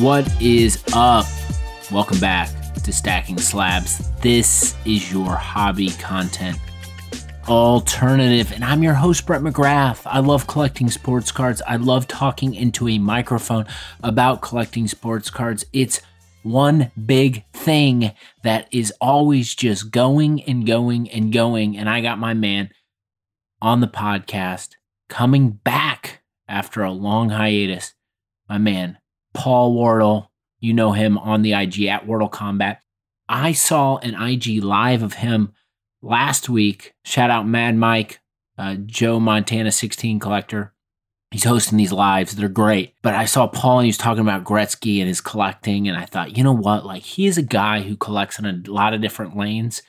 What is up? Welcome back to Stacking Slabs. This is your hobby content alternative, and I'm your host, Brett McGrath. I love collecting sports cards. I love talking into a microphone about collecting sports cards. It's one big thing that is always just going and going and going. And I got my man on the podcast coming back after a long hiatus. My man, Paul Wardle. You know him on the IG at Wardle Kombat. I saw an IG live of him last week. Shout out Mad Mike, uh, Joe Montana 16 collector. He's hosting these lives. They're great. But I saw Paul and he was talking about Gretzky and his collecting. And I thought, you know what? Like, he is a guy who collects in a lot of different lanes.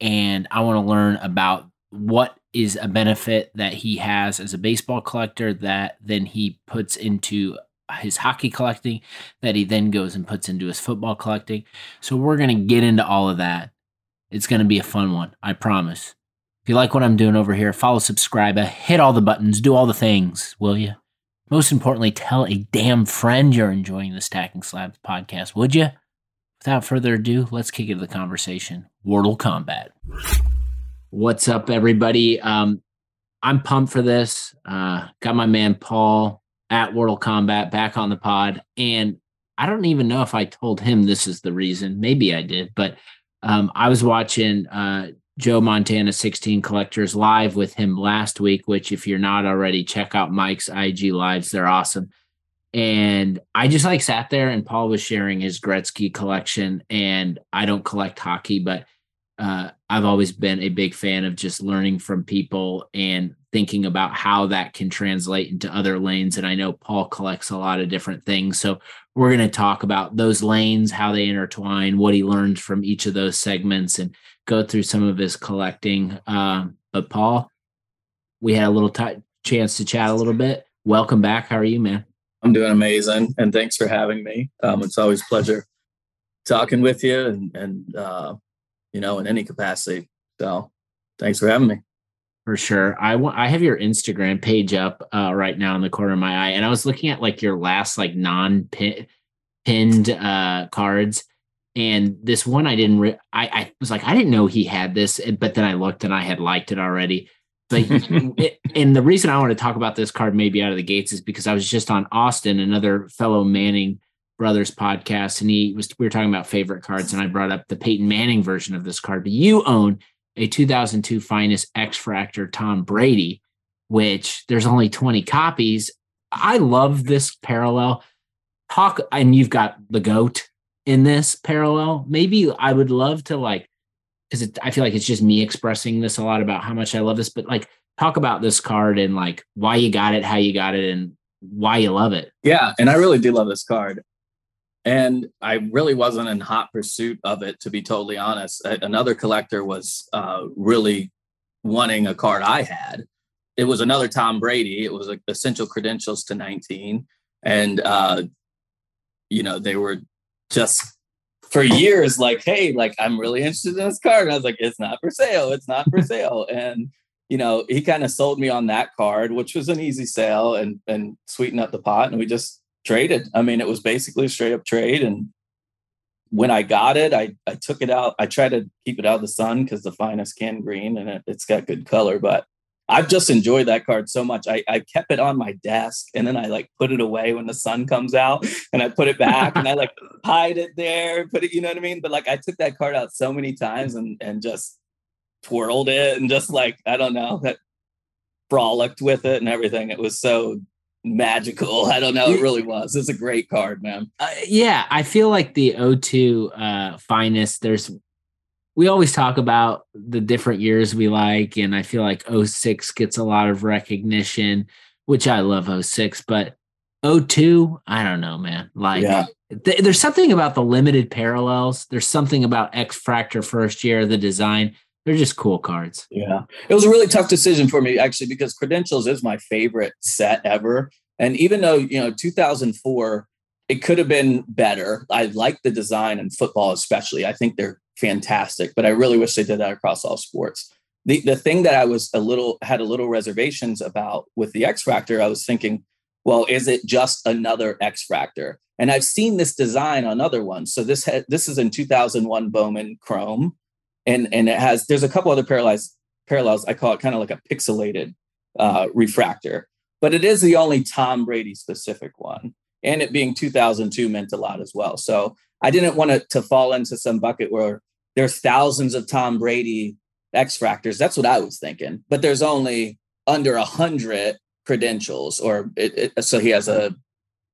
And I want to learn about what is a benefit that he has as a baseball collector that then he puts into his hockey collecting that he then goes and puts into his football collecting. So we're going to get into all of that. It's going to be a fun one, I promise. If you like what I'm doing over here, follow, subscribe, uh, hit all the buttons, do all the things, will you? Most importantly, tell a damn friend you're enjoying the Stacking Slabs podcast, would you? Without further ado, let's kick into the conversation. Wardle Kombat. What's up, everybody? Um, I'm pumped for this. Uh, got my man Paul at Wardle Kombat back on the pod. And I don't even know if I told him this is the reason. Maybe I did, but um, I was watching uh, Joe Montana 16 Collectors live with him last week, which, if you're not already, check out Mike's IG lives. They're awesome. And I just like sat there and Paul was sharing his Gretzky collection. And I don't collect hockey, but uh, I've always been a big fan of just learning from people and thinking about how that can translate into other lanes. And I know Paul collects a lot of different things. So we're going to talk about those lanes, how they intertwine, what he learned from each of those segments, and go through some of his collecting. Um, but Paul, we had a little t- chance to chat a little bit. Welcome back. How are you, man? I'm doing amazing, and thanks for having me. Um, it's always pleasure talking with you, and and uh, you know, in any capacity. So, thanks for having me. For sure. I want I have your Instagram page up uh, right now in the corner of my eye, and I was looking at like your last like non pinned uh, cards, and this one I didn't. Re- I I was like I didn't know he had this, but then I looked and I had liked it already. But it, and the reason I want to talk about this card maybe out of the gates is because I was just on Austin, another fellow Manning brothers podcast, and he was we were talking about favorite cards, and I brought up the Peyton Manning version of this card. But you own a 2002 finest X Fractor Tom Brady, which there's only 20 copies. I love this parallel. Talk, and you've got the goat in this parallel. Maybe I would love to like, because I feel like it's just me expressing this a lot about how much I love this, but like talk about this card and like why you got it, how you got it, and why you love it. Yeah, and I really do love this card. And I really wasn't in hot pursuit of it, to be totally honest. Another collector was uh, really wanting a card I had. It was another Tom Brady. It was like essential credentials to 19. And, uh, you know, they were just for years like, hey, like, I'm really interested in this card. And I was like, it's not for sale. It's not for sale. And, you know, he kind of sold me on that card, which was an easy sale and and sweeten up the pot. And we just traded. I mean, it was basically a straight up trade. And when I got it, I, I took it out. I tried to keep it out of the sun because the finest can green and it, it's got good color. But I've just enjoyed that card so much. I, I kept it on my desk and then I like put it away when the sun comes out and I put it back and I like hide it there, put it, you know what I mean? But like I took that card out so many times and and just twirled it and just like, I don't know, that frolicked with it and everything. It was so magical. I don't know. It really was. It's a great card, man. Uh, yeah, I feel like the O2 uh, finest. There's we always talk about the different years we like, and I feel like 06 gets a lot of recognition, which I love 06, but 02, I don't know, man. Like yeah. th- there's something about the limited parallels. There's something about X Fractor first year, the design they're just cool cards. Yeah. It was a really tough decision for me actually because Credentials is my favorite set ever. And even though, you know, 2004 it could have been better. I like the design and football especially. I think they're fantastic, but I really wish they did that across all sports. The the thing that I was a little had a little reservations about with the X Factor, I was thinking well, is it just another X Factor? And I've seen this design on other ones. So this ha- this is in 2001 Bowman Chrome, and and it has there's a couple other parallels parallels. I call it kind of like a pixelated uh, refractor, but it is the only Tom Brady specific one. And it being 2002 meant a lot as well. So I didn't want it to fall into some bucket where there's thousands of Tom Brady X Fractors. That's what I was thinking. But there's only under a hundred credentials, or it, it, so he has a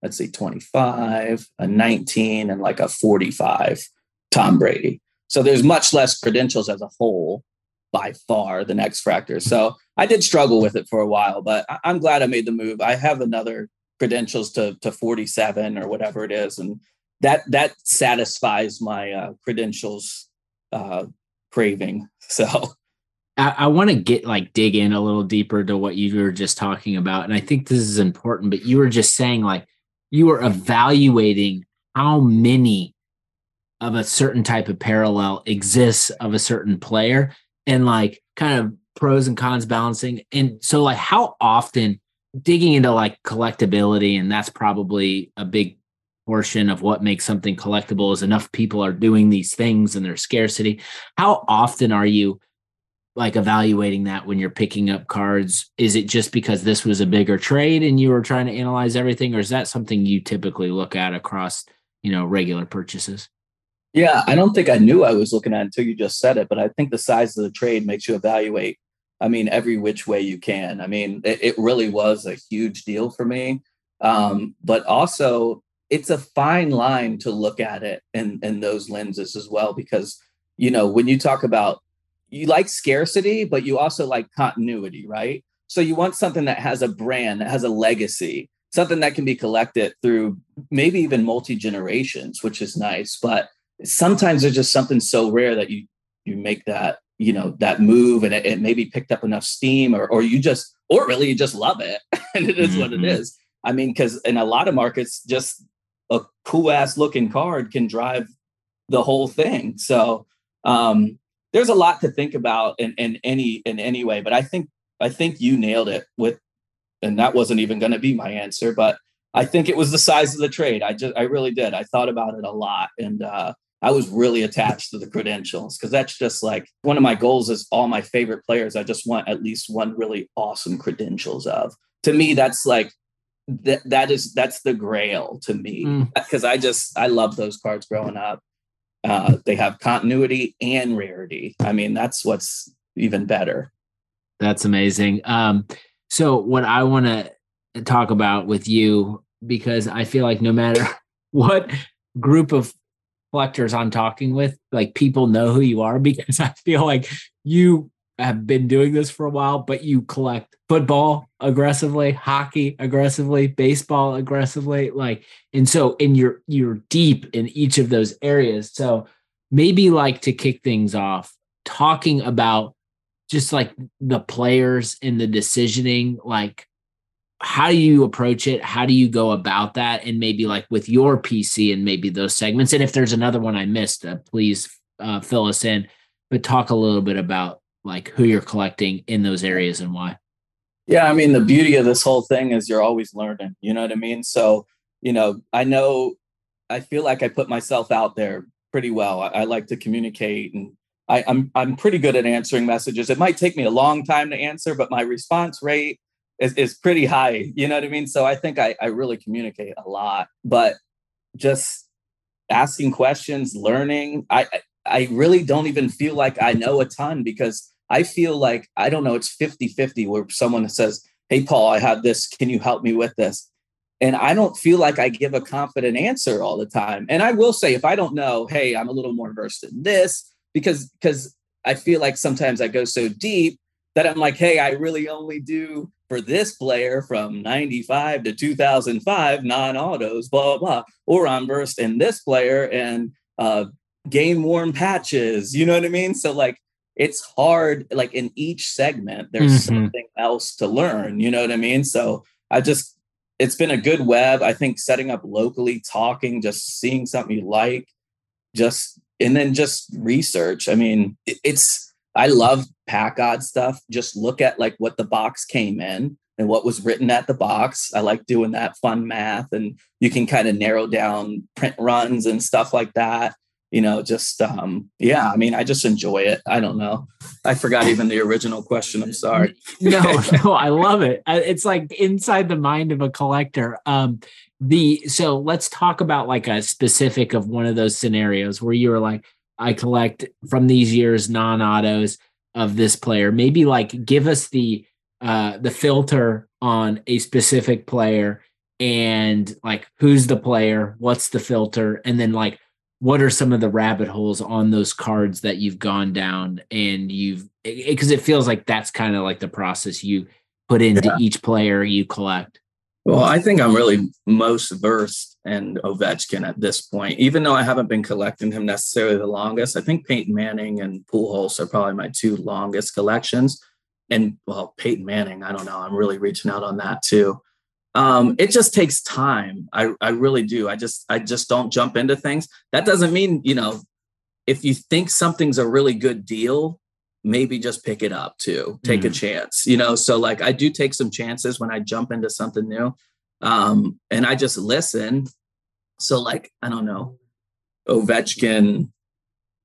let's see, 25, a 19, and like a 45 Tom Brady. So there's much less credentials as a whole by far than X Fractor. So I did struggle with it for a while, but I'm glad I made the move. I have another credentials to to 47 or whatever it is, and that that satisfies my uh, credentials uh, craving. So I, I want to get like dig in a little deeper to what you were just talking about, and I think this is important. But you were just saying like you were evaluating how many of a certain type of parallel exists of a certain player and like kind of pros and cons balancing. And so like how often digging into like collectability, and that's probably a big portion of what makes something collectible is enough people are doing these things and there's scarcity. How often are you like evaluating that when you're picking up cards? Is it just because this was a bigger trade and you were trying to analyze everything, or is that something you typically look at across, you know, regular purchases? Yeah, I don't think I knew I was looking at until you just said it, but I think the size of the trade makes you evaluate. I mean, every which way you can. I mean, it, it really was a huge deal for me. Um, but also, it's a fine line to look at it in, in those lenses as well, because, you know, when you talk about you like scarcity, but you also like continuity, right? So you want something that has a brand, that has a legacy, something that can be collected through maybe even multi generations, which is nice. But sometimes there's just something so rare that you you make that you know that move and it, it maybe picked up enough steam or or you just or really you just love it and it is mm-hmm. what it mm-hmm. i mean because in a lot of markets just a cool ass looking card can drive the whole thing so um there's a lot to think about in, in any in any way but i think i think you nailed it with and that wasn't even going to be my answer but i think it was the size of the trade i just i really did i thought about it a lot and uh I was really attached to the credentials because that's just like one of my goals is all my favorite players. I just want at least one really awesome credentials of. To me, that's like that that is that's the grail to me because mm. I just I love those cards growing up. Uh, they have continuity and rarity. I mean, that's what's even better. That's amazing. Um, so what I want to talk about with you because I feel like no matter what group of collectors I'm talking with, like people know who you are because I feel like you have been doing this for a while, but you collect football aggressively, hockey aggressively, baseball aggressively, like and so and you're you're deep in each of those areas. So maybe like to kick things off, talking about just like the players and the decisioning, like how do you approach it? How do you go about that? And maybe like with your PC and maybe those segments. And if there's another one I missed, uh, please uh, fill us in. But talk a little bit about like who you're collecting in those areas and why. Yeah, I mean the beauty of this whole thing is you're always learning. You know what I mean? So you know, I know, I feel like I put myself out there pretty well. I, I like to communicate and I, I'm I'm pretty good at answering messages. It might take me a long time to answer, but my response rate is, is pretty high. You know what I mean? So I think I, I really communicate a lot, but just asking questions, learning. I I really don't even feel like I know a ton because I feel like I don't know, it's 50-50 where someone says, Hey Paul, I have this. Can you help me with this? And I don't feel like I give a confident answer all the time. And I will say if I don't know, hey, I'm a little more versed in this because because I feel like sometimes I go so deep that I'm like, hey, I really only do for this player from 95 to 2005 non-autos blah blah, blah. or i'm versed in this player and uh game worn patches you know what i mean so like it's hard like in each segment there's mm-hmm. something else to learn you know what i mean so i just it's been a good web i think setting up locally talking just seeing something you like just and then just research i mean it, it's I love pack odd stuff. Just look at like what the box came in and what was written at the box. I like doing that fun math, and you can kind of narrow down print runs and stuff like that. You know, just um, yeah. I mean, I just enjoy it. I don't know. I forgot even the original question. I'm sorry. no, no, I love it. It's like inside the mind of a collector. Um, the so let's talk about like a specific of one of those scenarios where you were like, I collect from these years non-autos of this player. Maybe like give us the uh, the filter on a specific player and like who's the player, what's the filter, and then like what are some of the rabbit holes on those cards that you've gone down and you've because it, it, feels like that's kind of like the process you put into yeah. each player you collect. Well, I think I'm really most versed in Ovechkin at this point, even though I haven't been collecting him necessarily the longest. I think Peyton Manning and Pujols are probably my two longest collections and well, Peyton Manning, I don't know. I'm really reaching out on that too. Um, it just takes time. I, I really do. I just I just don't jump into things. That doesn't mean, you know, if you think something's a really good deal, maybe just pick it up too. Take mm. a chance. You know, so like I do take some chances when I jump into something new. Um, and I just listen. So like, I don't know, Ovechkin,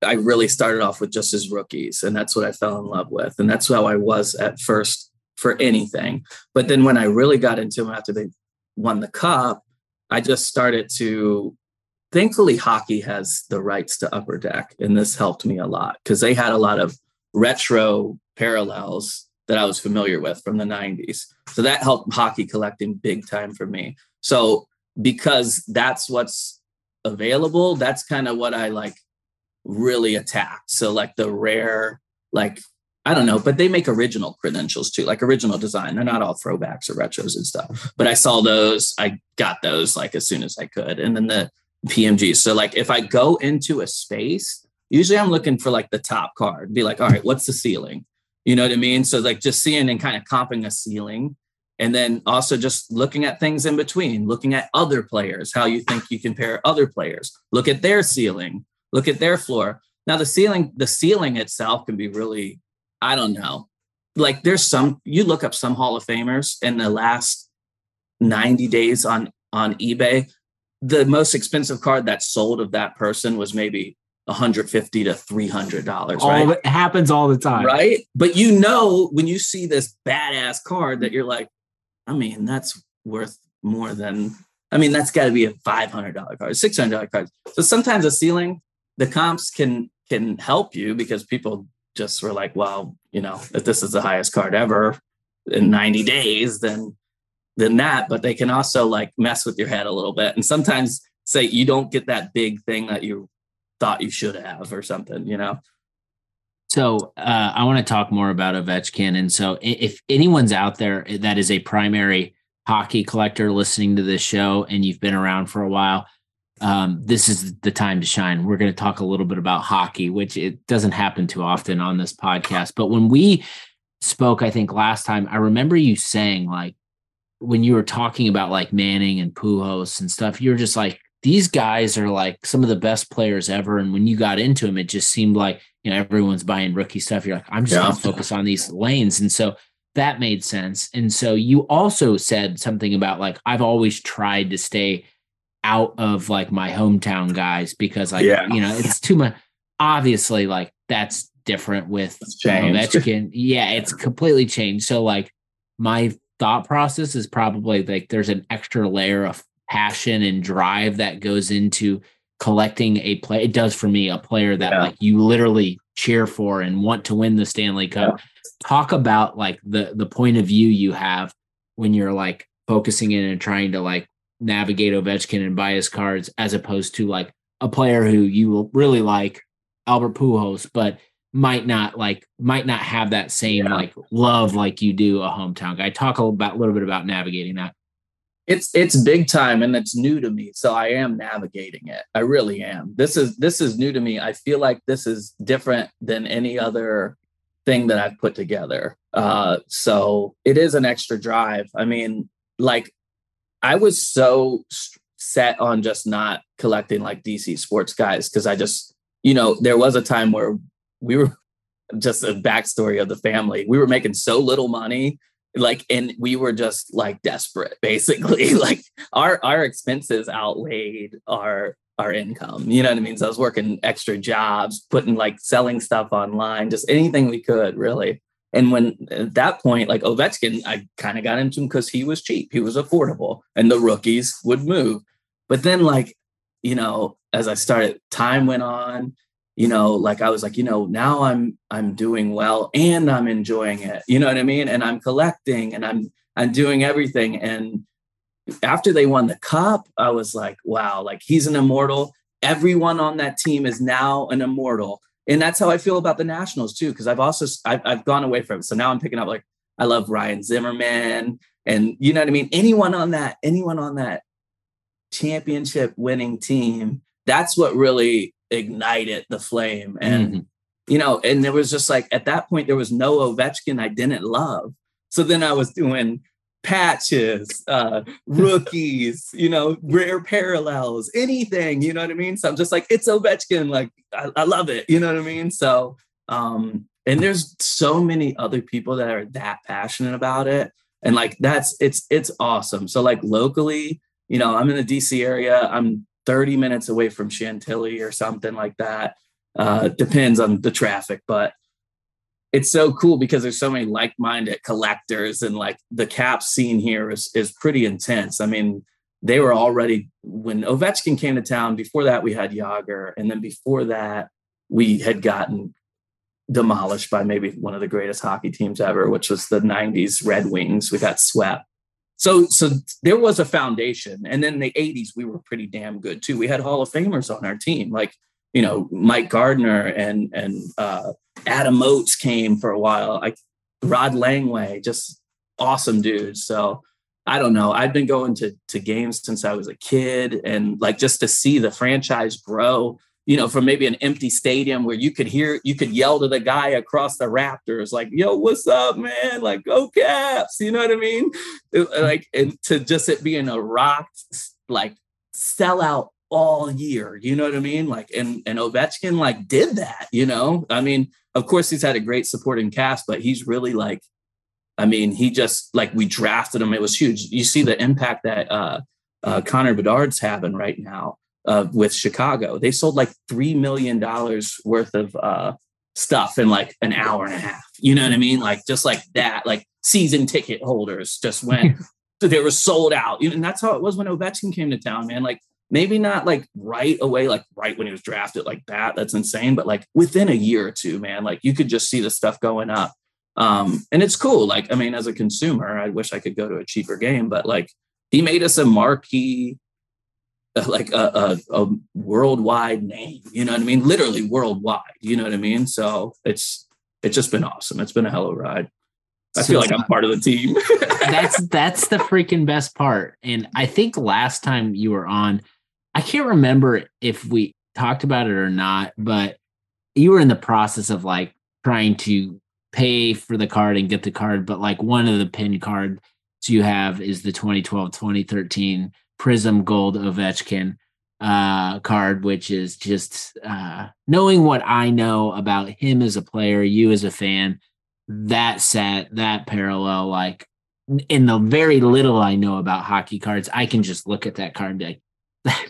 I really started off with just as rookies, and that's what I fell in love with, and that's how I was at first for anything. But then when I really got into them after they won the cup, I just started to. Thankfully, hockey has the rights to Upper Deck, and this helped me a lot because they had a lot of retro parallels that I was familiar with from the 90s. So that helped hockey collecting big time for me. So because that's what's available, that's kind of what I like really attacked. So like the rare, like I don't know, but they make original credentials too, like original design. They're not all throwbacks or retros and stuff. But I saw those, I got those like as soon as I could. And then the PMGs. So like if I go into a space, usually I'm looking for like the top card, be like, all right, what's the ceiling? You know what I mean? So like just seeing and kind of comping a ceiling. And then also just looking at things in between, looking at other players, how you think you compare other players, look at their ceiling, look at their floor. Now the ceiling, the ceiling itself can be really, I don't know. Like there's some you look up some Hall of Famers in the last 90 days on on eBay, the most expensive card that sold of that person was maybe 150 to 300 dollars right it happens all the time right but you know when you see this badass card that you're like i mean that's worth more than i mean that's got to be a 500 dollar card 600 dollar card so sometimes a ceiling the comps can can help you because people just were like, well, you know, if this is the highest card ever in 90 days, then then that. But they can also like mess with your head a little bit. And sometimes say you don't get that big thing that you thought you should have or something, you know. So uh, I want to talk more about Ovechkin. And so if anyone's out there that is a primary hockey collector listening to this show and you've been around for a while, um, this is the time to shine. We're going to talk a little bit about hockey, which it doesn't happen too often on this podcast. But when we spoke, I think last time, I remember you saying like when you were talking about like Manning and Pujols and stuff, you were just like, these guys are like some of the best players ever. And when you got into them, it just seemed like you know everyone's buying rookie stuff. You're like, I'm just yeah. going to focus on these lanes, and so that made sense. And so you also said something about like I've always tried to stay out of like my hometown guys because like yeah. you know it's too much. Obviously, like that's different with Ovechkin. yeah, it's completely changed. So like my thought process is probably like there's an extra layer of passion and drive that goes into collecting a play. It does for me a player that yeah. like you literally cheer for and want to win the Stanley Cup. Yeah. Talk about like the the point of view you have when you're like focusing in and trying to like navigate Ovechkin and buy his cards as opposed to like a player who you really like, Albert Pujols, but might not like might not have that same yeah. like love like you do a hometown guy. Talk about a little bit about navigating that. It's it's big time and it's new to me, so I am navigating it. I really am. This is this is new to me. I feel like this is different than any other thing that I've put together. Uh, so it is an extra drive. I mean, like I was so set on just not collecting like DC sports guys because I just, you know, there was a time where we were just a backstory of the family. We were making so little money like and we were just like desperate basically like our our expenses outweighed our our income you know what i mean? So i was working extra jobs putting like selling stuff online just anything we could really. And when at that point like ovechkin i kind of got into him because he was cheap he was affordable and the rookies would move. But then like you know as i started time went on you know like i was like you know now i'm i'm doing well and i'm enjoying it. You know what i mean? And i'm collecting and i'm i'm doing everything. And after they won the cup i was like wow like he's an immortal. Everyone on that team is now an immortal. And that's how i feel about the nationals too because i've also I've, I've gone away from it. So now i'm picking up like i love ryan zimmerman and you know what i mean? Anyone on that anyone on that championship winning team that's what really ignited the flame. And, mm-hmm. you know, and there was just like, at that point, there was no Ovechkin I didn't love. So then I was doing patches, uh, rookies, you know, rare parallels, anything, you know what I mean? So I'm just like, it's Ovechkin. Like, I, I love it. You know what I mean? So, um, and there's so many other people that are that passionate about it. And like, that's, it's, it's awesome. So like locally, you know, I'm in the DC area. I'm 30 minutes away from Chantilly or something like that. Uh, depends on the traffic, but it's so cool because there's so many like-minded collectors and like the cap scene here is is pretty intense. I mean, they were already when Ovechkin came to town. Before that, we had Jagr, and then before that, we had gotten demolished by maybe one of the greatest hockey teams ever, which was the '90s Red Wings. We got swept so so there was a foundation and then in the 80s we were pretty damn good too. We had hall of famers on our team like you know mike gartner and and uh, adam oates came for a while like rod langway just awesome dudes. So i don't know. I've been going to to games since i was a kid and like just to see the franchise grow you know, from maybe an empty stadium where you could hear, you could yell to the guy across the Raptors, like, yo, what's up, man? Like, go caps. You know what I mean? Like, and to just it being a rock, like, sellout all year. You know what I mean? Like, and, and Ovechkin, like, did that, you know? I mean, of course, he's had a great supporting cast, but he's really like, I mean, he just, like, we drafted him. It was huge. You see the impact that, uh, uh, Connor Bedard's having right now uh, with Chicago. They sold like three million dollars worth of uh, stuff in like an hour and a half. You know what I mean? Like just like that. Like season ticket holders just went. they were sold out, and that's how it was when Ovechkin came to town, man. Like maybe not like right away, like right when he was drafted, like that. That's insane. But like within a year or two, man, like you could just see the stuff going up. Um, and it's cool. Like, I mean, as a consumer, I wish I could go to a cheaper game, but like he made us a marquee like a, a, a, worldwide name. You know what I mean? Literally worldwide. You know what I mean? So it's it's just been awesome. It's been a hell of a ride. I so, feel like I'm part of the team. that's that's the freaking best part. And I think last time you were on, I can't remember if we talked about it or not, but you were in the process of like trying to pay for the card and get the card. But like one of the pin cards you have is the 2012 2013 Prism Gold Ovechkin uh, card, which is just uh, knowing what I know about him as a player, you as a fan, that set, that parallel, like in the very little I know about hockey cards, I can just look at that card and be like,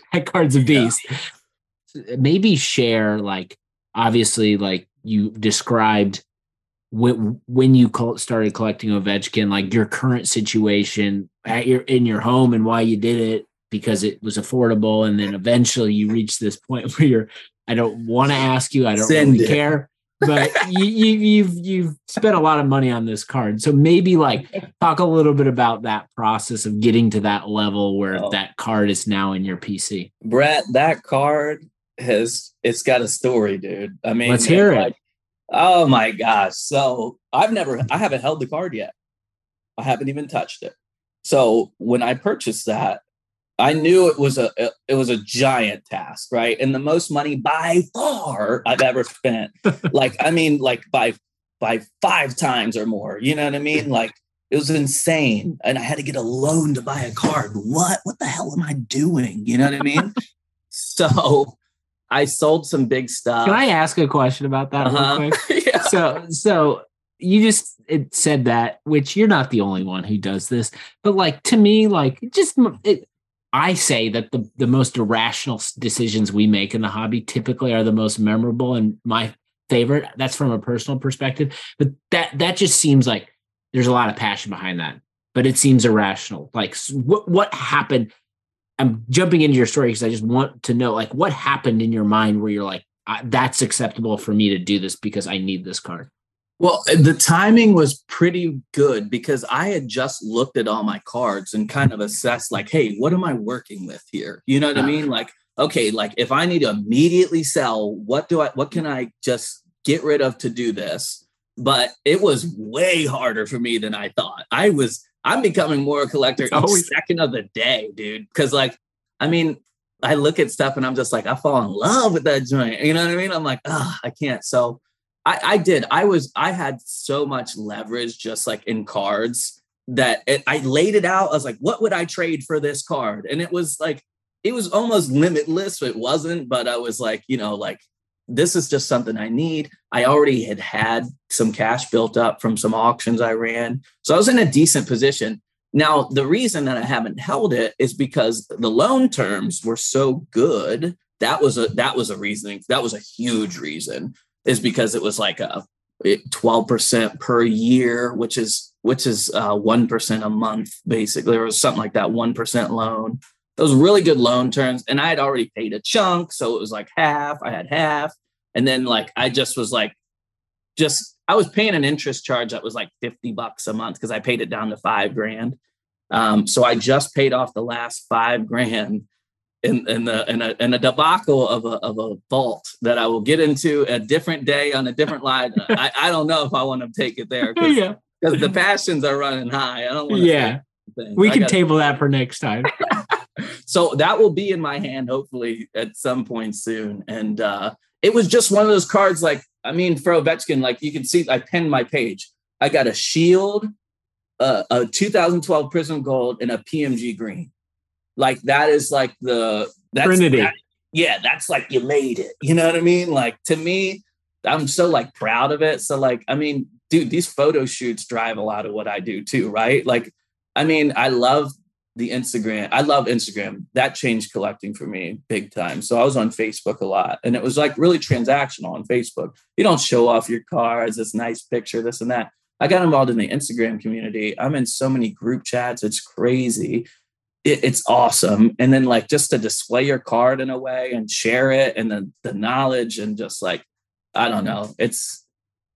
that card's a beast. Yeah. Maybe share, like, obviously, like you described when when you started collecting Ovechkin, like your current situation at your in your home and why you did it because it was affordable, and then eventually you reach this point where you're. I don't want to ask you. I don't Send really it. care, but you, you you've you've spent a lot of money on this card, so maybe like talk a little bit about that process of getting to that level where oh. that card is now in your PC. Brett, that card has it's got a story, dude. I mean, let's hear it. Like, Oh my gosh. So I've never, I haven't held the card yet. I haven't even touched it. So when I purchased that, I knew it was a it was a giant task, right? And the most money by far I've ever spent. like I mean, like by by five times or more. You know what I mean? Like it was insane, and I had to get a loan to buy a card. What? What the hell am I doing? You know what I mean? so I sold some big stuff. Can I ask a question about that uh-huh. real quick? yeah. So, so you just it said that, which you're not the only one who does this, but like to me, like just it, I say that the the most irrational decisions we make in the hobby typically are the most memorable and my favorite. That's from a personal perspective, but that that just seems like there's a lot of passion behind that, but it seems irrational. Like what what happened? I'm jumping into your story because I just want to know like what happened in your mind where you're like that's acceptable for me to do this because I need this card. Well, eh, the timing was pretty good because I had just looked at all my cards and kind of assessed, like, hey, what am I working with here? You know what I uh-huh. mean? Like, okay, like if I need to immediately sell, what do I, what can I just get rid of to do this? But it was way harder for me than I thought. I was, I'm becoming more a collector each second of the day, dude. Cause like, I mean, I look at stuff and I'm just like, I fall in love with that joint. You know what I mean? I'm like, oh, I can't. So I, I did. I was, I had so much leverage just like in cards that it, I laid it out. I was like, what would I trade for this card? And it was like, it was almost limitless. It wasn't, but I was like, you know, like, this is just something I need. I already had had some cash built up from some auctions I ran. So I was in a decent position. Now, the reason that I haven't held it is because the loan terms were so good. That was a that was a reasoning. That was a huge reason is because it was like a 12% per year, which is which is uh, 1% a month, basically, or was something like that, 1% loan. Those really good loan terms. And I had already paid a chunk. So it was like half, I had half. And then like I just was like, just I was paying an interest charge that was like 50 bucks a month because I paid it down to five grand. Um, so I just paid off the last five grand in in the in a in a debacle of a of a vault that I will get into a different day on a different line. I, I don't know if I want to take it there because yeah. the passions are running high. I don't want to Yeah. We I can gotta, table that for next time. so that will be in my hand hopefully at some point soon. And uh it was just one of those cards like I mean for Ovechkin, like you can see I pinned my page. I got a shield, uh, a 2012 Prism Gold, and a PMG green like that is like the that's Trinity. That, yeah, that's like you made it. You know what I mean? Like to me, I'm so like proud of it. So like, I mean, dude, these photo shoots drive a lot of what I do too, right? Like, I mean, I love the Instagram. I love Instagram. That changed collecting for me big time. So I was on Facebook a lot and it was like really transactional on Facebook. You don't show off your cars, this nice picture, this and that. I got involved in the Instagram community. I'm in so many group chats. It's crazy it, it's awesome. And then like just to display your card in a way and share it and the the knowledge and just like I don't know, it's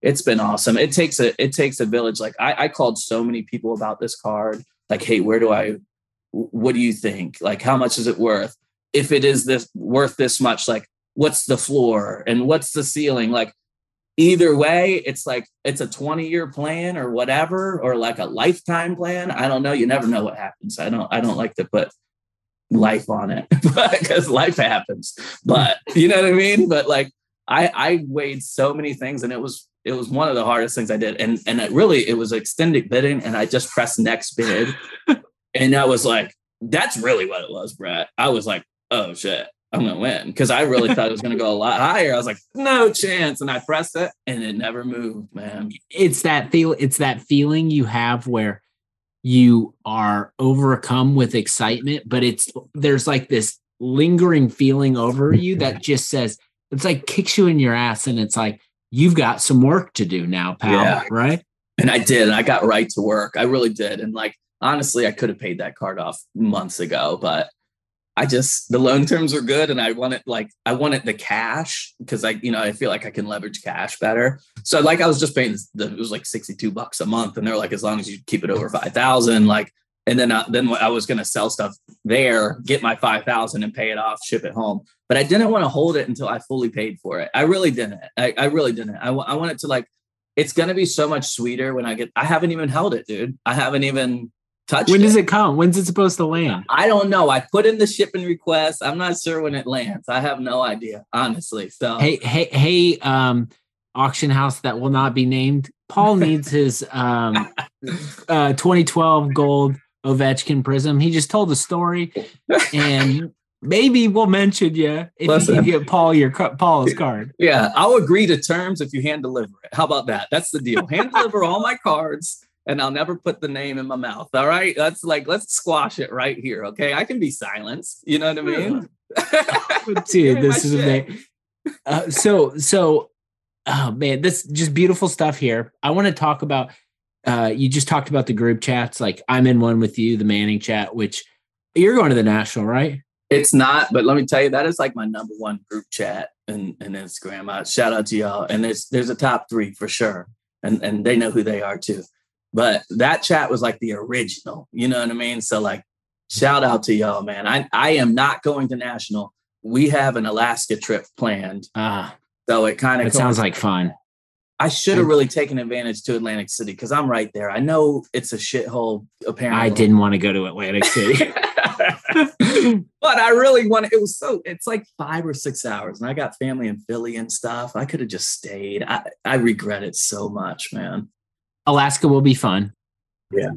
it's been awesome. It takes a it takes a village. Like I, I called so many people about this card. Like, hey, where do I? What do you think? Like, how much is it worth? If it is this worth this much, like, what's the floor and what's the ceiling? Like, either way it's like it's a 20 year plan or whatever or like a lifetime plan. I don't know. You never know what happens. I don't i don't like to put life on it because life happens. But you know what i mean? But like i i weighed so many things and it was it was one of the hardest things i did. And and it really it was extended bidding and i just pressed next bid and i was like that's really what it was brett i was like oh shit I'm gonna win because I really thought it was gonna go a lot higher. I was like, no chance, and I pressed it, and it never moved, man. It's that feel. It's that feeling you have where you are overcome with excitement, but it's there's like this lingering feeling over you mm-hmm. that just says it's like kicks you in your ass, and it's like you've got some work to do now, pal. Yeah. Right? And I did, and I got right to work. I really did, and like honestly, I could have paid that card off months ago, but I just the loan terms were good, and I wanted like I want it the cash because I you know I feel like I can leverage cash better. So like I was just paying the, it was like sixty two bucks a month, and they're like as long as you keep it over five thousand, like and then I, then I was gonna sell stuff there, get my five thousand and pay it off, ship it home. But I didn't want to hold it until I fully paid for it. I really didn't. I, I really didn't. I, I want it to like it's gonna be so much sweeter when I get. I haven't even held it, dude. I haven't even touched when does it. it come? When's it supposed to land? I don't know. I put in the shipping request. I'm not sure when it lands. I have no idea, honestly. So hey, hey, hey, um, auction house that will not be named. Paul needs his um, uh, 2012 gold Ovechkin Prism. He just told the story, and maybe we'll mention you if Listen, you give Paul your Paul's card. Yeah, I'll agree to terms if you hand deliver it. How about that? That's the deal. Hand deliver all my cards and I'll never put the name in my mouth. All right. That's like, let's squash it right here. Okay. I can be silenced. You know what I mean? Dude, this is amazing. Uh, so, so, oh man, this just beautiful stuff here. I want to talk about, uh, you just talked about the group chats. Like I'm in one with you, the Manning chat, which you're going to the national, right? It's not, but let me tell you, that is like my number one group chat in, in Instagram. Uh, shout out to y'all. And there's, there's a top three for sure. And, and they know who they are too. But that chat was like the original, you know what I mean? So like shout out to y'all, man. I, I am not going to national. We have an Alaska trip planned. Ah. So it kind of It sounds like fun. I should have really taken advantage to Atlantic City because I'm right there. I know it's a shithole. Apparently, I didn't want to go to Atlantic City, but I really wanted. It was so. It's like five or six hours, and I got family in Philly and stuff. I could have just stayed. I I regret it so much, man. Alaska will be fun. Yeah.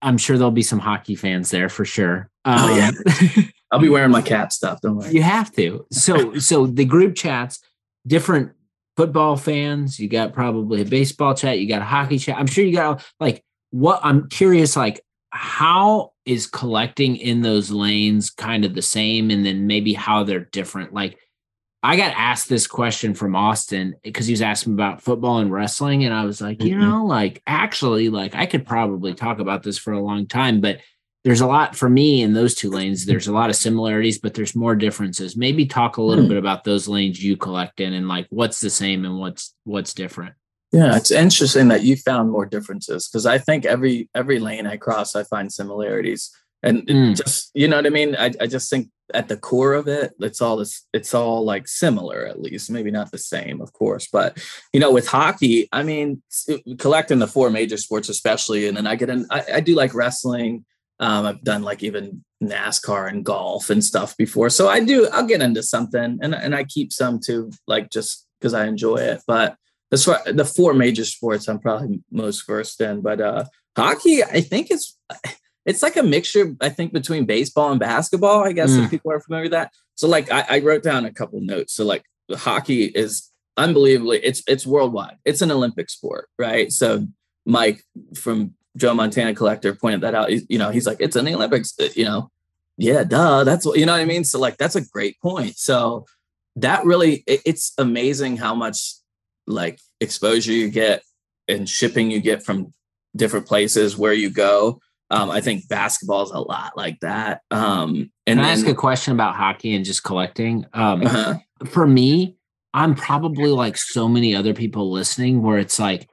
I'm sure there'll be some hockey fans there for sure. Um, oh, yeah. Um, I'll be wearing my cap stuff. Don't worry. You have to. So, so the group chats, different football fans. You got probably a baseball chat. You got a hockey chat. I'm sure you got like what I'm curious, like how is collecting in those lanes kind of the same, and then maybe how they're different. Like I got asked this question from Austin because he was asking about football and wrestling. And I was like, mm-hmm. you know, like actually, like I could probably talk about this for a long time, but there's a lot for me in those two lanes. There's a lot of similarities, but there's more differences. Maybe talk a little mm-hmm. bit about those lanes you collect in and like what's the same and what's what's different. Yeah, it's interesting that you found more differences because I think every every lane I cross, I find similarities. And mm. just you know what I mean? I, I just think at the core of it, it's all this, it's all like similar, at least, maybe not the same, of course. But you know, with hockey, I mean, collecting the four major sports, especially, and then I get in, I, I do like wrestling. Um, I've done like even NASCAR and golf and stuff before. So I do, I'll get into something and, and I keep some too, like just because I enjoy it. But as far the four major sports, I'm probably most versed in. But uh hockey, I think it's it's like a mixture, I think, between baseball and basketball. I guess mm. if people are familiar with that. So, like, I, I wrote down a couple notes. So, like, hockey is unbelievably it's it's worldwide. It's an Olympic sport, right? So, Mike from Joe Montana Collector pointed that out. You know, he's like, it's in the Olympics. Uh, you know, yeah, duh. That's what you know what I mean. So, like, that's a great point. So, that really, it, it's amazing how much like exposure you get and shipping you get from different places where you go um, I think basketball is a lot like that. Um, and Can I then, ask a question about hockey and just collecting? Um, uh-huh. For me, I'm probably like so many other people listening, where it's like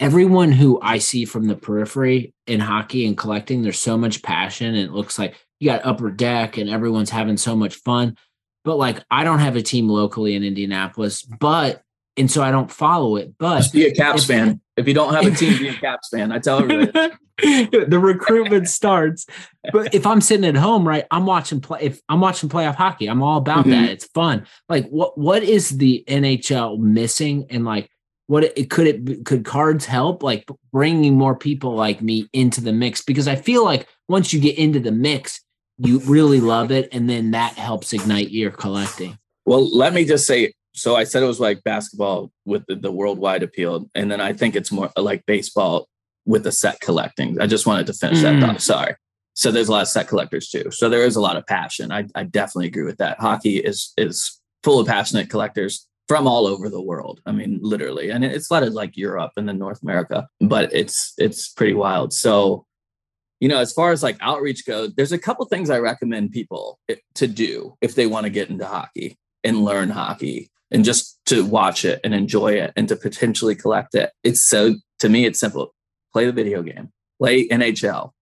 everyone who I see from the periphery in hockey and collecting, there's so much passion. And it looks like you got upper deck and everyone's having so much fun. But like, I don't have a team locally in Indianapolis, but and so I don't follow it. But just be a Caps if, fan. If you don't have a team, be a Caps fan. I tell everybody. the recruitment starts. But if I'm sitting at home, right, I'm watching play. If I'm watching playoff hockey, I'm all about mm-hmm. that. It's fun. Like, what what is the NHL missing? And like, what it, could it could cards help? Like bringing more people like me into the mix because I feel like once you get into the mix, you really love it, and then that helps ignite your collecting. Well, let me just say so I said it was like basketball with the, the, worldwide appeal, and then I think it's more like baseball with the set collecting. I just wanted to finish mm. that thought. Sorry. So there's a lot of set collectors too. So there is a lot of passion. I, I definitely agree with that. Hockey is is full of passionate collectors from all over the world. I mean, literally, and it's a lot of like Europe and then North America, but it's it's pretty wild. So, you know, as far as like outreach goes, there's a couple things I recommend people to do if they want to get into hockey and learn hockey and just to watch it and enjoy it and to potentially collect it. It's so to me, it's simple play the video game, play NHL.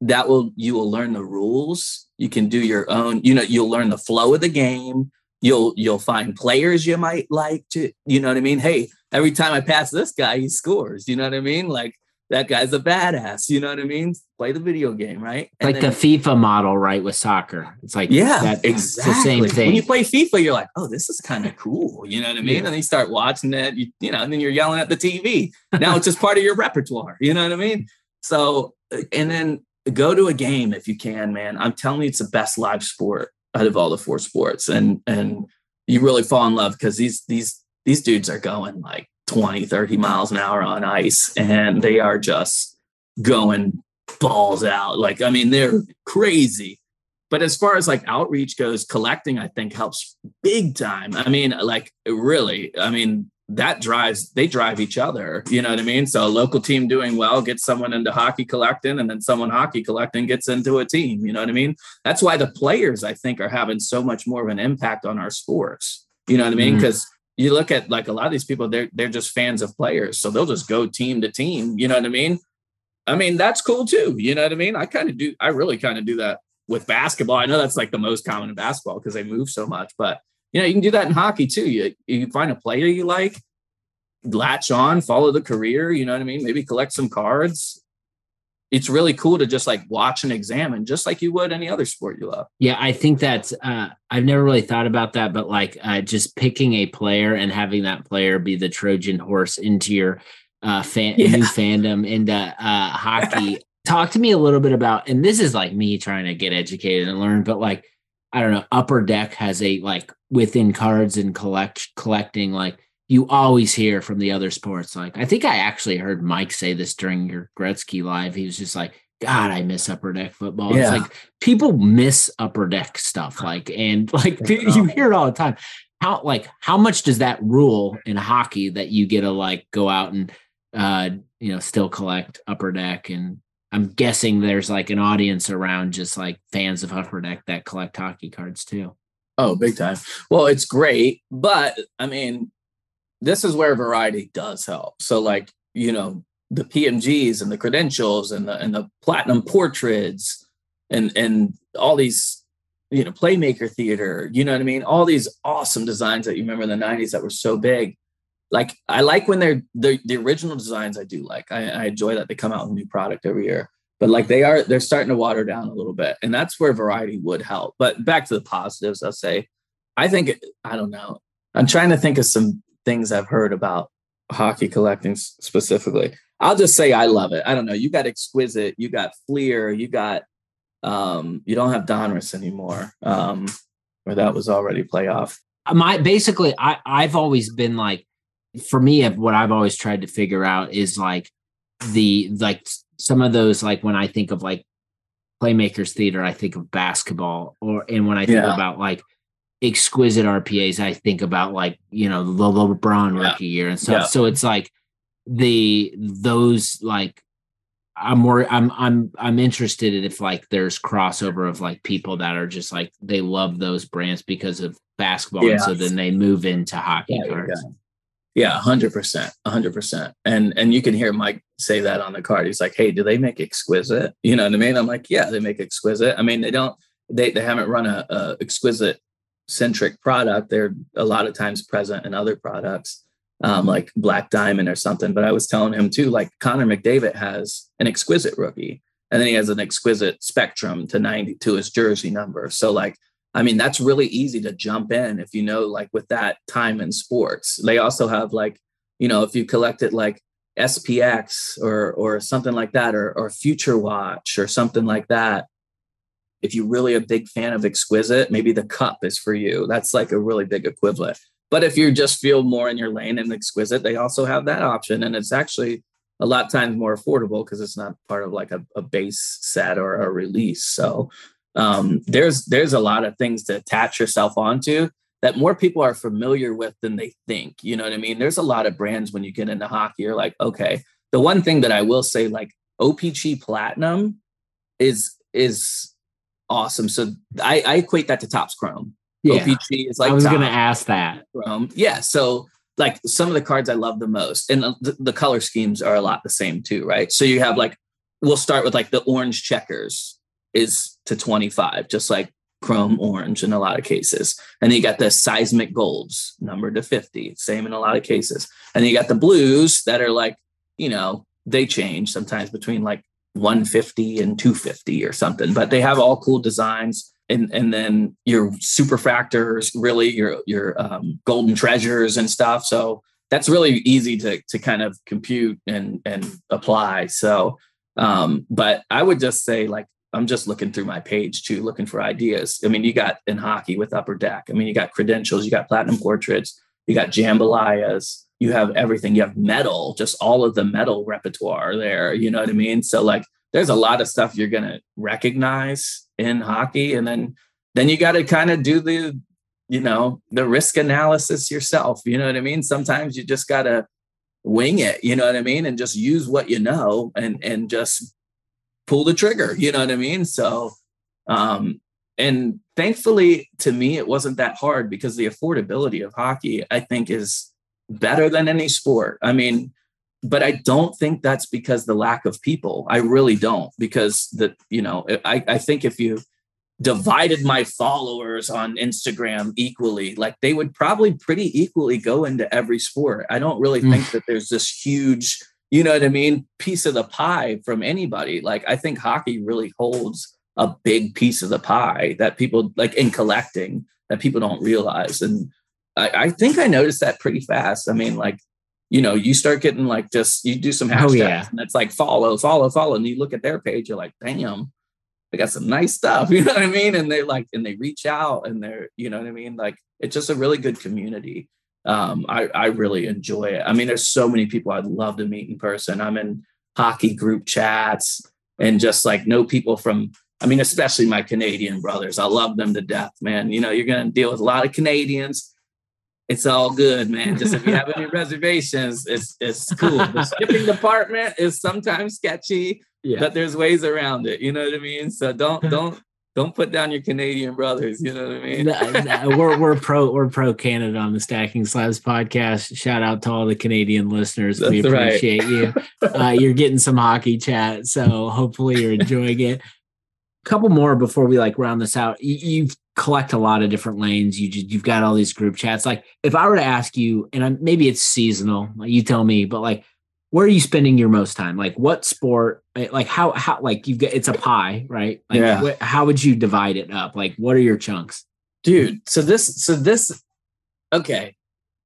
That will you will learn the rules. You can do your own, you know, you'll learn the flow of the game. You'll you'll find players you might like to, you know what I mean? Hey, every time I pass this guy, he scores. You know what I mean? Like that guy's a badass. You know what I mean? Play the video game, right? And like then, the FIFA model, right? With soccer, it's like yeah, that, exactly. the same thing. When you play FIFA, you're like, oh, this is kind of cool. You know what I mean? Yeah. And then you start watching it, you, you know, and then you're yelling at the TV. Now it's just part of your repertoire. You know what I mean? So, uh, and then go to a game if you can, man. I'm telling you, it's the best live sport out of all the four sports. And and you really fall in love because these these these dudes are going like 20, 30 miles an hour on ice and they are just going balls out. Like, I mean, they're crazy. But as far as like outreach goes, collecting, I think helps big time. I mean, like, really, I mean, that drives they drive each other you know what i mean so a local team doing well gets someone into hockey collecting and then someone hockey collecting gets into a team you know what i mean that's why the players i think are having so much more of an impact on our sports you know what i mean because mm. You look at like a lot of these people they're they're just fans of players so they'll just go team to team you know what i mean i mean that's cool too you know what i mean i kind of do i really kind of do that with basketball i know that's like the most common in basketball because they move so much but you know, you can do that in hockey too. You you find a player you like, latch on, follow the career, you know what I mean? Maybe collect some cards. It's really cool to just like watch and examine, just like you would any other sport you love. Yeah, I think that's uh I've never really thought about that, but like uh just picking a player and having that player be the Trojan horse into your uh fan yeah. new fandom into uh hockey. Talk to me a little bit about, and this is like me trying to get educated and learn, but like I don't know, Upper Deck has a like within cards and collect collecting like you always hear from the other sports. Like I think I actually heard Mike say this during your Gretzky live. He was just like, God, I miss upper deck football. Yeah. It's like people miss upper deck stuff. Like, and like you hear it all the time. How like how much does that rule in hockey that you get to like go out and uh you know still collect upper deck and I'm guessing there's like an audience around just like fans of Upper Deck that collect hockey cards too. Oh, big time. Well, it's great, but I mean, this is where variety does help. So, like, you know, the PMGs and the credentials and the and the platinum portraits and and all these, you know, playmaker theater, you know what I mean? All these awesome designs that you remember in the 90s that were so big like I like when they're the the original designs. I do like. I, I enjoy that they come out with new product every year. But like they are, they're starting to water down a little bit, and that's where variety would help. But back to the positives, I'll say, I think I don't know. I'm trying to think of some things I've heard about hockey collecting specifically. I'll just say I love it. I don't know. You got exquisite. You got Fleer. You got um, you don't have Donruss anymore, um, where that was already playoff. My basically, I I've always been like for me, what I've always tried to figure out is like the like some of those like when I think of like playmakers theater, I think of basketball, or and when I think yeah. about like exquisite RPAs, I think about like you know the LeBron yeah. rookie year and stuff. Yeah. So it's like the those like I'm more I'm I'm I'm interested in if like there's crossover of like people that are just like they love those brands because of basketball, and so then they move into hockey cards. Yeah, hundred percent, hundred percent. And and you can hear Mike say that on the card. He's like, "Hey, do they make exquisite?" You know what I mean? I'm like, "Yeah, they make exquisite." I mean, they don't. They they haven't run a, a exquisite centric product. They're a lot of times present in other products, um, like Black Diamond or something. But I was telling him too, like Connor McDavid has an exquisite rookie, and then he has an exquisite spectrum to ninety to his jersey number. So like I mean, that's really easy to jump in if you know, like with that time in sports. They also have like, you know, if you collected like SPX or or something like that, or or Future Watch or something like that. If you're really a big fan of Exquisite, maybe the cup is for you. That's like a really big equivalent. But if you just feel more in your lane and Exquisite, they also have that option, and it's actually a lot times more affordable because it's not part of like a, a base set or a release. So um, there's there's a lot of things to attach yourself onto that more people are familiar with than they think. You know what I mean? There's a lot of brands when you get into hockey, you're like, okay. The one thing that I will say, like OPC Platinum, is is awesome. So I, I equate that to Topps Chrome. Yeah. OPC is like I was going to ask that. Chrome. Yeah. So like some of the cards I love the most, and the, the color schemes are a lot the same too, right? So you have like we'll start with like the orange checkers is to 25, just like chrome orange in a lot of cases. And then you got the seismic golds numbered to 50, same in a lot of cases. And then you got the blues that are like, you know, they change sometimes between like 150 and 250 or something, but they have all cool designs. And, and then your superfractors, really your your um, golden treasures and stuff. So that's really easy to to kind of compute and and apply. So, um, but I would just say like I'm just looking through my page too, looking for ideas. I mean, you got in hockey with Upper Deck. I mean, you got credentials, you got platinum portraits, you got jambalayas, you have everything. You have metal, just all of the metal repertoire there. You know what I mean? So like, there's a lot of stuff you're gonna recognize in hockey, and then then you got to kind of do the you know the risk analysis yourself. You know what I mean? Sometimes you just gotta wing it. You know what I mean? And just use what you know, and and just pull the trigger. You know what I mean? So, um, and thankfully to me, it wasn't that hard because the affordability of hockey, I think, is better than any sport. I mean, but I don't think that's because the lack of people. I really don't, because the, you know, I, I think if you divided my followers on Instagram equally, like they would probably pretty equally go into every sport. I don't really mm. think that there's this huge, you know what I mean, piece of the pie from anybody. Like I think hockey really holds a big piece of the pie that people like in collecting that people don't realize. And I, I, think I noticed that pretty fast. I mean, like, you know, you start getting like just you do some hashtags oh, yeah. and it's like follow, follow, follow. And you look at their page, you're like, damn, they got some nice stuff. You know what I mean? And they like and they reach out and they're, you know what I mean? Like it's just a really good community. Um, I, I really enjoy it. I mean, there's so many people I'd love to meet in person. I'm in hockey group chats and just like know people from I mean, especially my Canadian brothers. I love them to death, man. You know, you're going to deal with a lot of Canadians it's all good, man. Just if you have any reservations, it's it's cool. The shipping department is sometimes sketchy, yeah. but there's ways around it. You know what I mean? So don't don't don't put down your Canadian brothers. You know what I mean? no, no, we're we're pro we're pro Canada on the Stacking Slabs podcast. Shout out to all the Canadian listeners. That's we appreciate right. you. Uh, you're getting some hockey chat, so hopefully you're enjoying it. Couple more before we like round this out. You, you've collect a lot of different lanes. You just, you've got all these group chats. Like if I were to ask you, and i maybe it's seasonal, you tell me, but like, where are you spending your most time? Like what sport? Eh, like how how like you've got it's a pie, right? Like yeah. What, how would you divide it up? Like what are your chunks, dude? So this so this okay.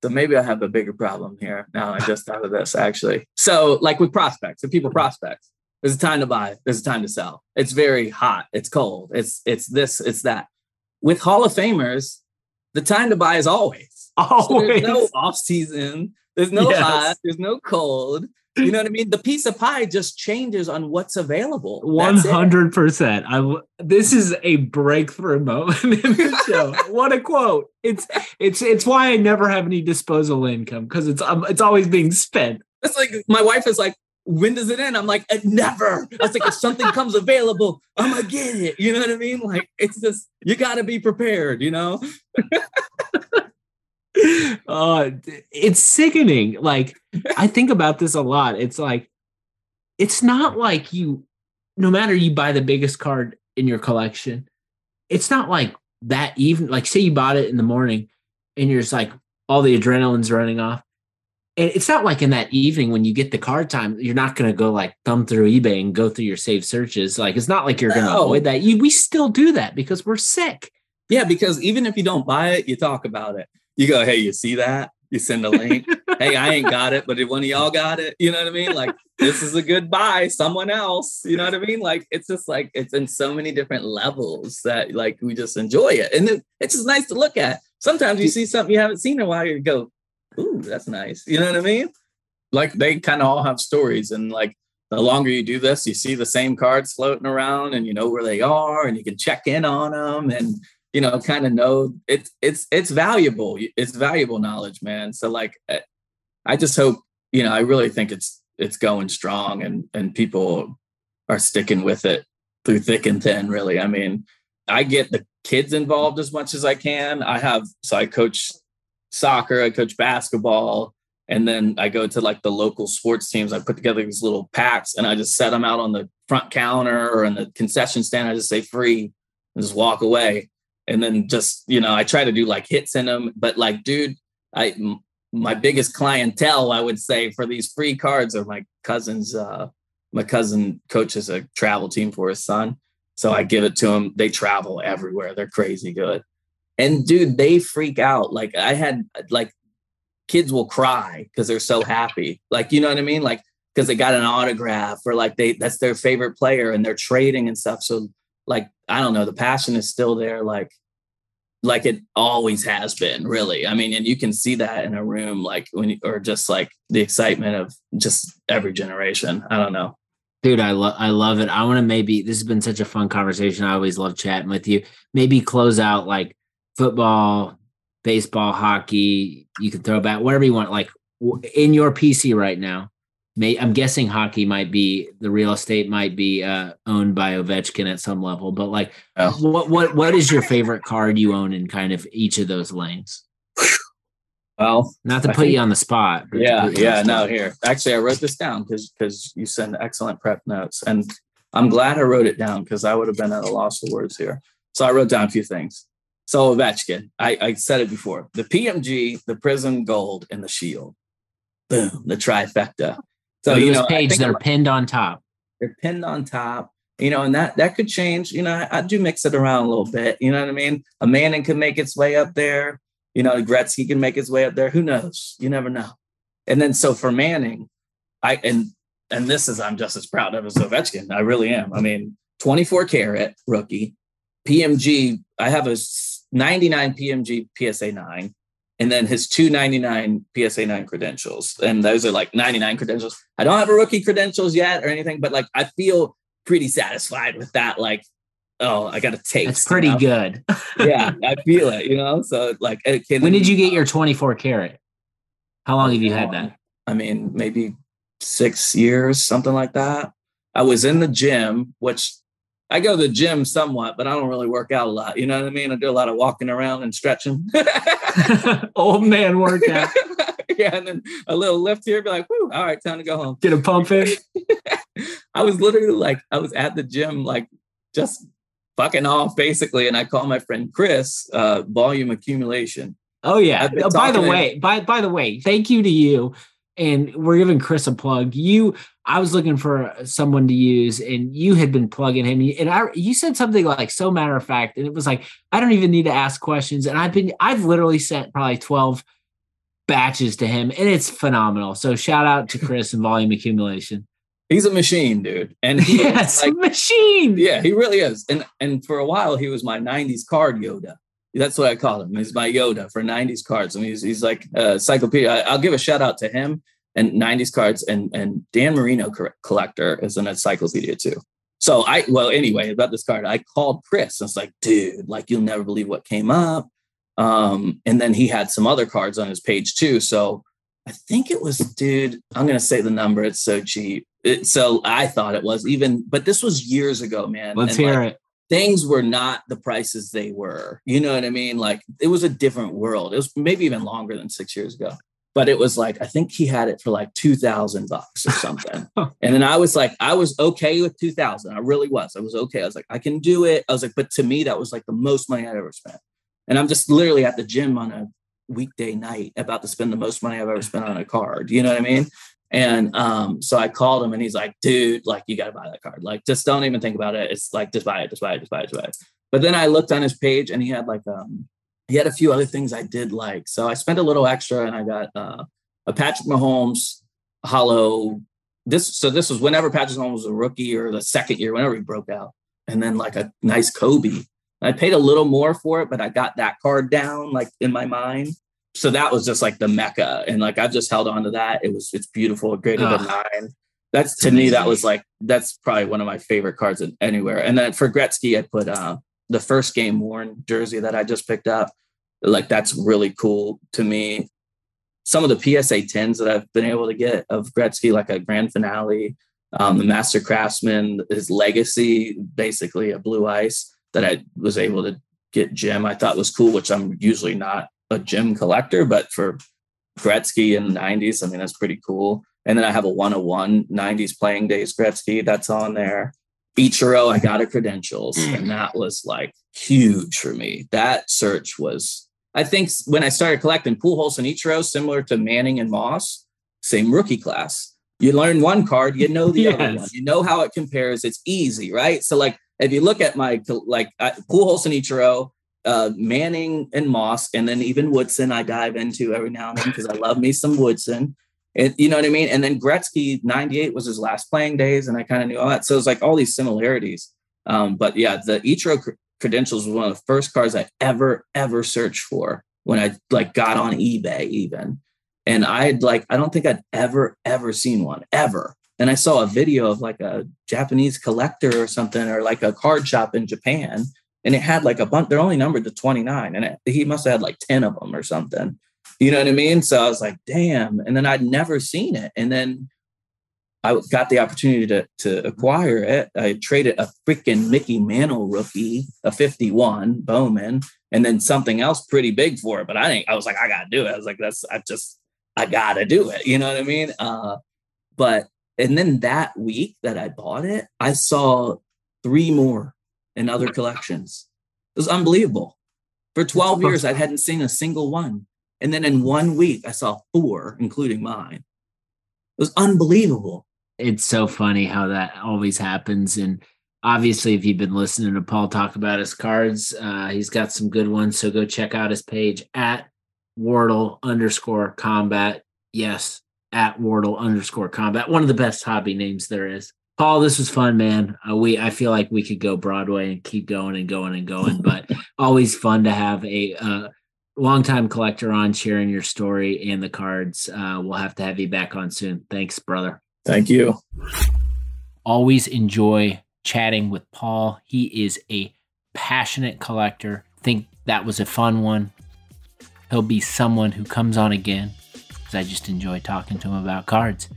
So maybe I have a bigger problem here. Now I just thought of this actually. So like with prospects, if people prospects, there's a time to buy, there's a time to sell. It's very hot, it's cold, it's it's this, it's that with Hall of Famers, the time to buy is always. Always. So there's no off season. There's no yes. hot. There's no cold. You know what I mean? The piece of pie just changes on what's available. One hundred percent. I. This is a breakthrough moment in the show. what a quote! It's it's it's why I never have any disposable income because it's um, it's always being spent. It's like my wife is like, when does it end? I'm like, never. I was like, if something comes available, I'm gonna get it. You know what I mean? Like, it's just you got to be prepared. You know. uh, it's sickening. Like, I think about this a lot. It's like, it's not like you, no matter you buy the biggest card in your collection, it's not like that even like say you bought it in the morning and you're just like all the adrenaline's running off it's not like in that evening when you get the card time, you're not going to go like thumb through eBay and go through your saved searches. Like it's not like you're going to avoid that. You, we still do that because we're sick. Yeah, because even if you don't buy it, you talk about it. You go, hey, you see that? You send a link. hey, I ain't got it, but if one of y'all got it, you know what I mean? Like this is a good buy. Someone else, you know what I mean? Like it's just like it's in so many different levels that like we just enjoy it, and it, it's just nice to look at. Sometimes you see something you haven't seen in a while, you go, ooh, that's nice. You know what I mean? Like they kind of all have stories, and like the longer you do this, you see the same cards floating around, and you know where they are, and you can check in on them, and you know, kind of know it's it's it's valuable. It's valuable knowledge, man. So like, eh, I just hope you know. I really think it's it's going strong, and and people are sticking with it through thick and thin. Really, I mean, I get the kids involved as much as I can. I have so I coach soccer, I coach basketball, and then I go to like the local sports teams. I put together these little packs and I just set them out on the front counter or in the concession stand. I just say free and just walk away. And then just, you know, I try to do like hits in them. But like, dude, I, my biggest clientele, I would say, for these free cards are my cousins. Uh, my cousin coaches a travel team for his son. So I give it to him. They travel everywhere. They're crazy good. And dude, they freak out. Like I had like kids will cry because they're so happy. Like, you know what I mean? Like, because they got an autograph or like they that's their favorite player and they're trading and stuff. So like I don't know, the passion is still there, like like it always has been, really. I mean, and you can see that in a room, like when you, or just like the excitement of just every generation. I don't know. Dude, I love I love it. I want to maybe this has been such a fun conversation. I always love chatting with you. Maybe close out like football, baseball, hockey. You can throw back whatever you want. Like in your PC right now, may I'm guessing hockey might be the real estate might be uh, owned by Ovechkin at some level. But like, oh. what what what is your favorite card you own in kind of each of those lanes? Well, not to I put think, you on the spot. Yeah, yeah. No, here. Actually, I wrote this down because because you send excellent prep notes, and I'm glad I wrote it down because I would have been at a loss of words here. So I wrote down a few things. So Ovechkin, I, I said it before: the PMG, the Prism Gold, and the Shield. Boom, the trifecta. So, you know, page they're pinned on top. They're pinned on top you know, and that that could change. You know, I, I, do mix it around a little bit. You know what I mean? A Manning can make its way up there. You know, Gretzky can make his way up there. Who knows? You never know. And then so for Manning, I and and this is I'm just as proud of as Ovechkin. I really am. I mean, 24 karat rookie, PMG. I have a 99 PMG PSA nine, and then his 299 PSA nine credentials, and those are like 99 credentials. I don't have a rookie credentials yet or anything, but like I feel pretty satisfied with that. Like oh, I got a taste. It's pretty you know? good. yeah, I feel it, you know? So like when did you get your 24 karat? How long have you had that? I mean, maybe six years, something like that. I was in the gym, which I go to the gym somewhat, but I don't really work out a lot. You know what I mean? I do a lot of walking around and stretching. Old man workout. yeah, and then a little lift here, be like, Whoo, all right, time to go home. Get a pump in. I was literally like, I was at the gym, like just fucking off basically. And I call my friend Chris, uh, volume accumulation. Oh yeah. Oh, by the way, by by the way, thank you to you. And we're giving Chris a plug. You, I was looking for someone to use, and you had been plugging him. And I, you said something like so matter of fact, and it was like I don't even need to ask questions. And I've been, I've literally sent probably twelve batches to him, and it's phenomenal. So shout out to Chris and Volume Accumulation. He's a machine, dude. And he yes, like, machine. Yeah, he really is. And and for a while he was my 90s card Yoda. That's what I call him. He's my Yoda for 90s cards. I mean, he's, he's like a encyclopedia. I, will give a shout out to him and 90s cards and and Dan Marino collector is an encyclopedia too. So I well anyway about this card, I called Chris. I was like, dude, like you'll never believe what came up. Um, and then he had some other cards on his page too. So I think it was, dude, I'm gonna say the number. It's so cheap. It, so I thought it was even, but this was years ago, man. Let's and hear like, it. Things were not the prices they were. You know what I mean? Like it was a different world. It was maybe even longer than six years ago. But it was like I think he had it for like two thousand bucks or something. and then I was like, I was okay with two thousand. I really was. I was okay. I was like, I can do it. I was like, but to me, that was like the most money I'd ever spent. And I'm just literally at the gym on a weekday night about to spend the most money I've ever spent on a card. You know what I mean? And um, so I called him and he's like, dude, like you got to buy that card. Like, just don't even think about it. It's like, just buy it, just buy it, just buy it, just buy it. But then I looked on his page and he had like, um, he had a few other things I did like. So I spent a little extra and I got uh, a Patrick Mahomes hollow. This, so this was whenever Patrick Mahomes was a rookie or the second year, whenever he broke out. And then like a nice Kobe. I paid a little more for it, but I got that card down like in my mind so that was just like the mecca and like i've just held on to that. It was it's beautiful graded than nine that's to me that was like that's probably one of my favorite cards anywhere. And then for gretzky i put uh the first game worn jersey that i just picked up. Like that's really cool to me. Some of the psa 10s that i've been able to get of gretzky like a grand finale um, the master craftsman his legacy basically a blue ice that i was able to get jim i thought was cool which i'm usually not a gym collector, but for Gretzky in the 90s, I mean, that's pretty cool. And then I have a 101 90s playing days Gretzky that's on there. Ichiro, I got a credentials, mm. and that was like huge for me. That search was, I think, when I started collecting Pujols and Ichiro, similar to Manning and Moss, same rookie class. You learn one card, you know the yes. other one, you know how it compares. It's easy, right? So, like, if you look at my like Pujols and Ichiro, uh, Manning and Moss, and then even Woodson, I dive into every now and then because I love me some Woodson. You know what I mean? And then Gretzky, 98 was his last playing days, and I kind of knew all that. So it's like all these similarities. Um, but yeah, the Ichiro cr- credentials was one of the first cards I ever ever searched for when I like got on eBay even. And I'd like I don't think I'd ever ever seen one ever. And I saw a video of like a Japanese collector or something or like a card shop in Japan and it had like a bunch they're only numbered to 29 and it, he must have had like 10 of them or something. You know what I mean? So I was like, damn. And then I'd never seen it. And then I got the opportunity to, to acquire it. I traded a freaking Mickey Mantle rookie, a 51 Bowman, and then something else pretty big for it. But I think I was like, I gotta do it. I was like, that's I just I gotta do it. You know what I mean? Uh, but and then that week that I bought it, I saw three more in other collections. It was unbelievable. For 12 years, I hadn't seen a single one. And then in one week, I saw four, including mine. It was unbelievable it's so funny how that always happens. And obviously, if you've been listening to Paul talk about his cards, uh, he's got some good ones. So go check out his page at Wardle underscore Kombat. Yes, at Wardle underscore Kombat. One of the best hobby names there is. Paul, this was fun, man. Uh, we I feel like we could go Broadway and keep going and going and going, but always fun to have a uh, longtime collector on sharing your story and the cards. Uh, we'll have to have you back on soon. Thanks, brother. Thank you. Always enjoy chatting with Paul. He is a passionate collector. Think that was a fun one. He'll be someone who comes on again because I just enjoy talking to him about cards.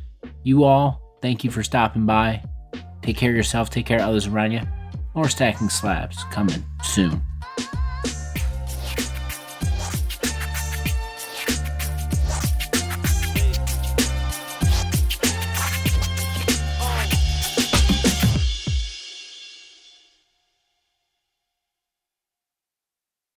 You all, thank you for stopping by. Take care of yourself, take care of others around you. More stacking slabs coming soon.